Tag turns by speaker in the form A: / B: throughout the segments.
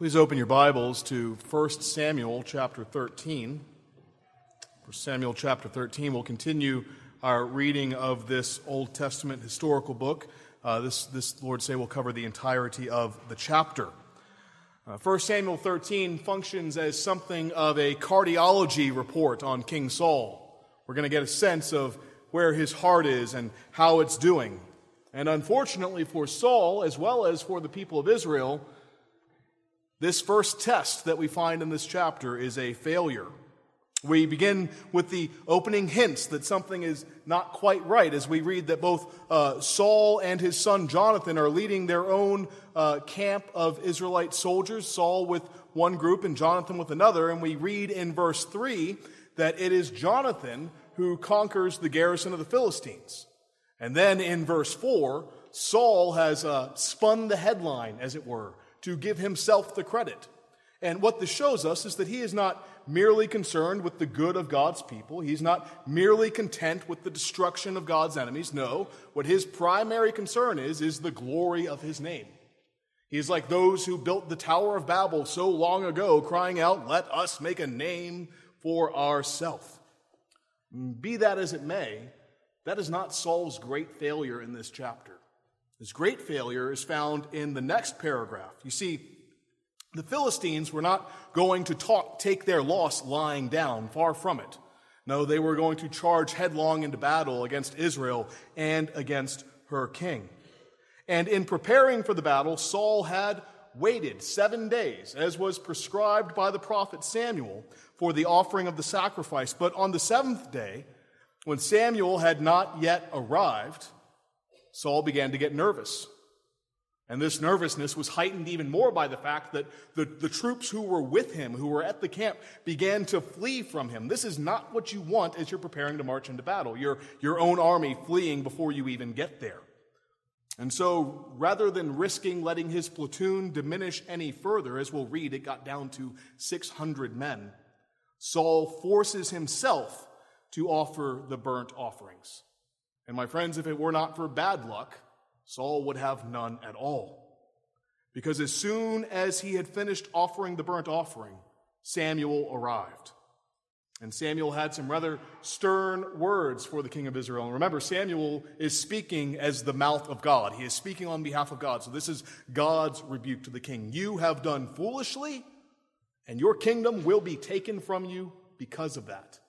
A: Please open your Bibles to 1 Samuel chapter 13. 1 Samuel chapter 13. We'll continue our reading of this Old Testament historical book. Uh, this, this, Lord say, will cover the entirety of the chapter. Uh, 1 Samuel 13 functions as something of a cardiology report on King Saul. We're going to get a sense of where his heart is and how it's doing. And unfortunately for Saul, as well as for the people of Israel, this first test that we find in this chapter is a failure. We begin with the opening hints that something is not quite right as we read that both uh, Saul and his son Jonathan are leading their own uh, camp of Israelite soldiers, Saul with one group and Jonathan with another. And we read in verse 3 that it is Jonathan who conquers the garrison of the Philistines. And then in verse 4, Saul has uh, spun the headline, as it were, to give himself the credit. And what this shows us is that he is not merely concerned with the good of God's people. He's not merely content with the destruction of God's enemies. No, what his primary concern is, is the glory of his name. He is like those who built the Tower of Babel so long ago, crying out, Let us make a name for ourselves. Be that as it may, that is not Saul's great failure in this chapter. His great failure is found in the next paragraph. You see, the Philistines were not going to talk, take their loss lying down, far from it. No, they were going to charge headlong into battle against Israel and against her king. And in preparing for the battle, Saul had waited seven days, as was prescribed by the prophet Samuel, for the offering of the sacrifice. But on the seventh day, when Samuel had not yet arrived, Saul began to get nervous. And this nervousness was heightened even more by the fact that the, the troops who were with him, who were at the camp, began to flee from him. This is not what you want as you're preparing to march into battle. Your, your own army fleeing before you even get there. And so, rather than risking letting his platoon diminish any further, as we'll read, it got down to 600 men, Saul forces himself to offer the burnt offerings. And my friends, if it were not for bad luck, Saul would have none at all. Because as soon as he had finished offering the burnt offering, Samuel arrived. And Samuel had some rather stern words for the king of Israel. And remember, Samuel is speaking as the mouth of God. He is speaking on behalf of God. So this is God's rebuke to the king. You have done foolishly, and your kingdom will be taken from you because of that.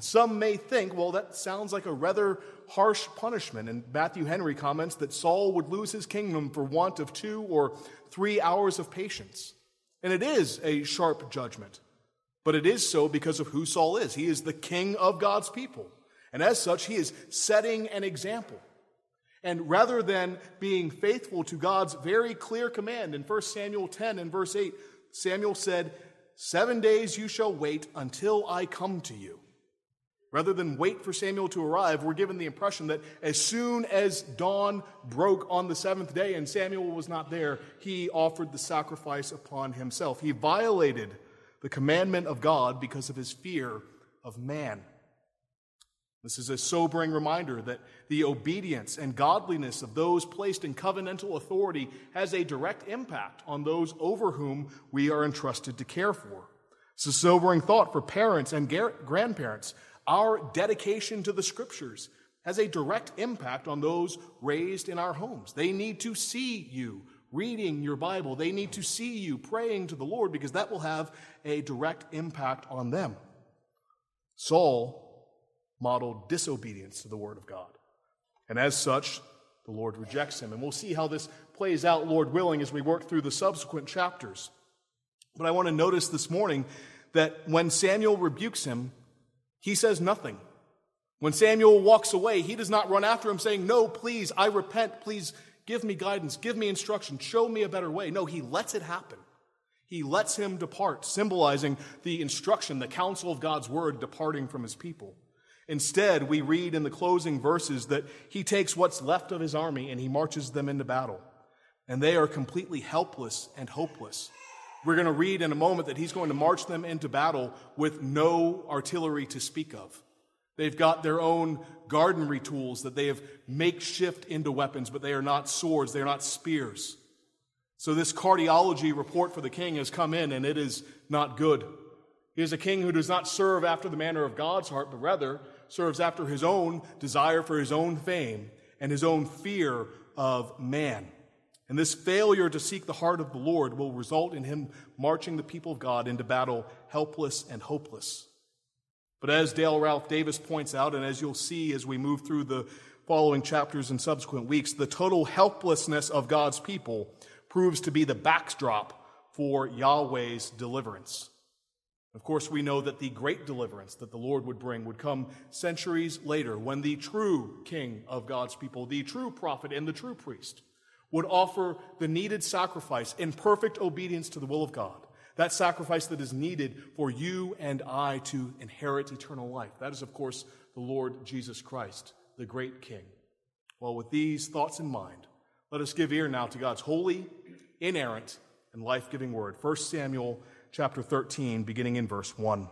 A: Some may think, well, that sounds like a rather harsh punishment. And Matthew Henry comments that Saul would lose his kingdom for want of two or three hours of patience. And it is a sharp judgment. But it is so because of who Saul is. He is the king of God's people. And as such, he is setting an example. And rather than being faithful to God's very clear command in 1 Samuel 10 and verse 8, Samuel said, Seven days you shall wait until I come to you. Rather than wait for Samuel to arrive, we're given the impression that as soon as dawn broke on the seventh day and Samuel was not there, he offered the sacrifice upon himself. He violated the commandment of God because of his fear of man. This is a sobering reminder that the obedience and godliness of those placed in covenantal authority has a direct impact on those over whom we are entrusted to care for. It's a sobering thought for parents and grandparents our dedication to the scriptures has a direct impact on those raised in our homes. They need to see you reading your Bible, they need to see you praying to the Lord because that will have a direct impact on them. Saul modeled disobedience to the Word of God. And as such, the Lord rejects him. And we'll see how this plays out, Lord willing, as we work through the subsequent chapters. But I want to notice this morning that when Samuel rebukes him, he says nothing. When Samuel walks away, he does not run after him saying, No, please, I repent. Please give me guidance, give me instruction, show me a better way. No, he lets it happen. He lets him depart, symbolizing the instruction, the counsel of God's word departing from his people. Instead, we read in the closing verses that he takes what's left of his army and he marches them into battle. And they are completely helpless and hopeless. We're going to read in a moment that he's going to march them into battle with no artillery to speak of. They've got their own gardenry tools that they have makeshift into weapons, but they are not swords, they are not spears. So, this cardiology report for the king has come in, and it is not good. He is a king who does not serve after the manner of God's heart, but rather serves after his own desire for his own fame and his own fear of man. And this failure to seek the heart of the Lord will result in him marching the people of God into battle helpless and hopeless. But as Dale Ralph Davis points out, and as you'll see as we move through the following chapters and subsequent weeks, the total helplessness of God's people proves to be the backdrop for Yahweh's deliverance. Of course, we know that the great deliverance that the Lord would bring would come centuries later when the true king of God's people, the true prophet and the true priest, would offer the needed sacrifice in perfect obedience to the will of God. That sacrifice that is needed for you and I to inherit eternal life. That is, of course, the Lord Jesus Christ, the great king. Well, with these thoughts in mind, let us give ear now to God's holy, inerrant, and life giving word. 1 Samuel chapter 13, beginning in verse 1.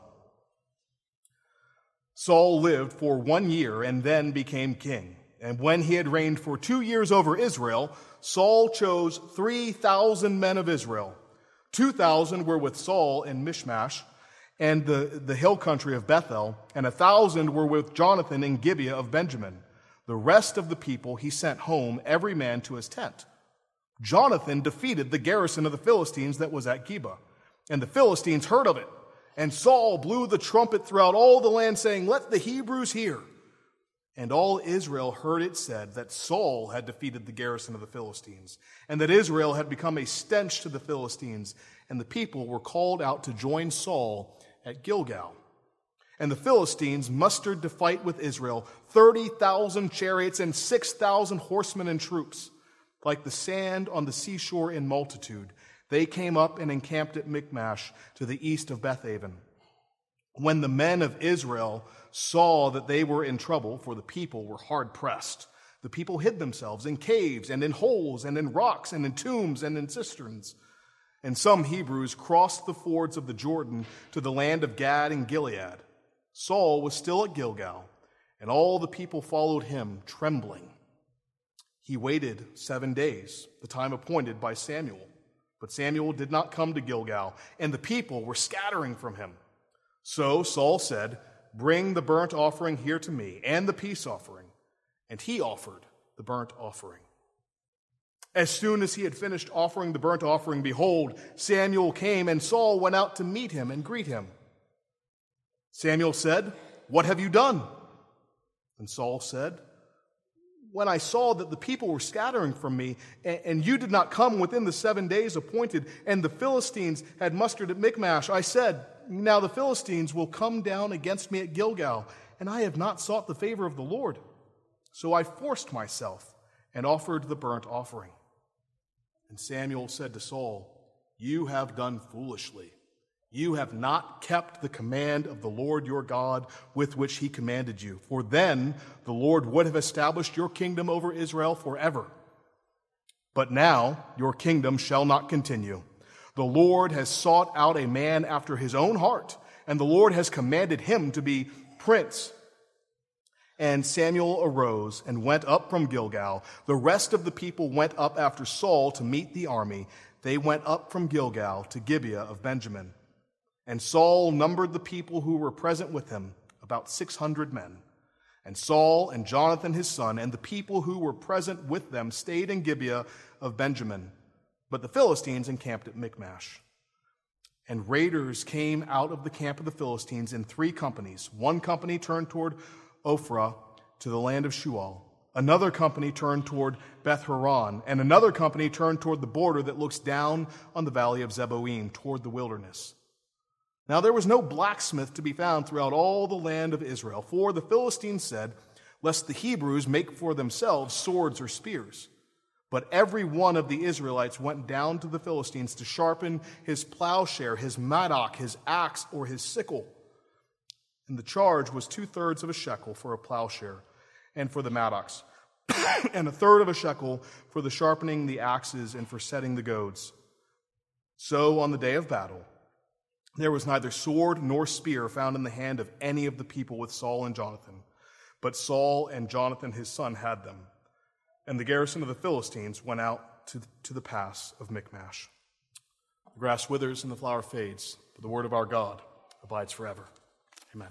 A: Saul lived for one year and then became king. And when he had reigned for two years over Israel, Saul chose 3,000 men of Israel. 2,000 were with Saul in Michmash and the, the hill country of Bethel, and a thousand were with Jonathan in Gibeah of Benjamin. The rest of the people he sent home, every man to his tent. Jonathan defeated the garrison of the Philistines that was at Geba. And the Philistines heard of it. And Saul blew the trumpet throughout all the land, saying, Let the Hebrews hear. And all Israel heard it said that Saul had defeated the garrison of the Philistines, and that Israel had become a stench to the Philistines, and the people were called out to join Saul at Gilgal. And the Philistines mustered to fight with Israel 30,000 chariots and 6,000 horsemen and troops, like the sand on the seashore in multitude they came up and encamped at Michmash to the east of Bethaven. When the men of Israel saw that they were in trouble, for the people were hard pressed, the people hid themselves in caves and in holes and in rocks and in tombs and in cisterns. And some Hebrews crossed the fords of the Jordan to the land of Gad and Gilead. Saul was still at Gilgal, and all the people followed him, trembling. He waited seven days, the time appointed by Samuel. But Samuel did not come to Gilgal, and the people were scattering from him. So Saul said, Bring the burnt offering here to me, and the peace offering. And he offered the burnt offering. As soon as he had finished offering the burnt offering, behold, Samuel came, and Saul went out to meet him and greet him. Samuel said, What have you done? And Saul said, when I saw that the people were scattering from me, and, you did not come within the seven days appointed, and the Philistines had mustered at Michmash, I said, Now the Philistines will come down against me at Gilgal, and I have not sought the favor of the Lord. So I forced myself and offered the burnt offering. And Samuel said to Saul, You have done foolishly. You have not kept the command of the Lord your God with which he commanded you, for then the Lord would have established your kingdom over Israel forever. But now your kingdom shall not continue. The Lord has sought out a man after his own heart, and the Lord has commanded him to be prince. And Samuel arose and went up from Gilgal. The rest of the people went up after Saul to meet the army. They went up from Gilgal to Gibeah of Benjamin. And Saul numbered the people who were present with him, about 600 men. And Saul and Jonathan his son and the people who were present with them stayed in Gibeah of Benjamin. But the Philistines encamped at Michmash. And raiders came out of the camp of the Philistines in three companies. One company turned toward Ophrah to the land of Shual. Another company turned toward Beth Horon, and another company turned toward the border that looks down on the valley of Zeboim, toward the wilderness. Now there was no blacksmith to be found throughout all the land of Israel, for the Philistines said, Lest the Hebrews make for themselves swords or spears. But every one of the Israelites went down to the Philistines to sharpen his plowshare, his mattock, his axe, or his sickle. And the charge was two thirds of a shekel for a plowshare and for the mattocks, and a third of a shekel for the sharpening the axes and for setting the goads. So on the day of battle, there was neither sword nor spear found in the hand of any of the people with Saul and Jonathan, but Saul and Jonathan his son had them. And the garrison of the Philistines went out to, to the pass of Michmash. The grass withers and the flower fades, but the word of our God abides forever. Amen.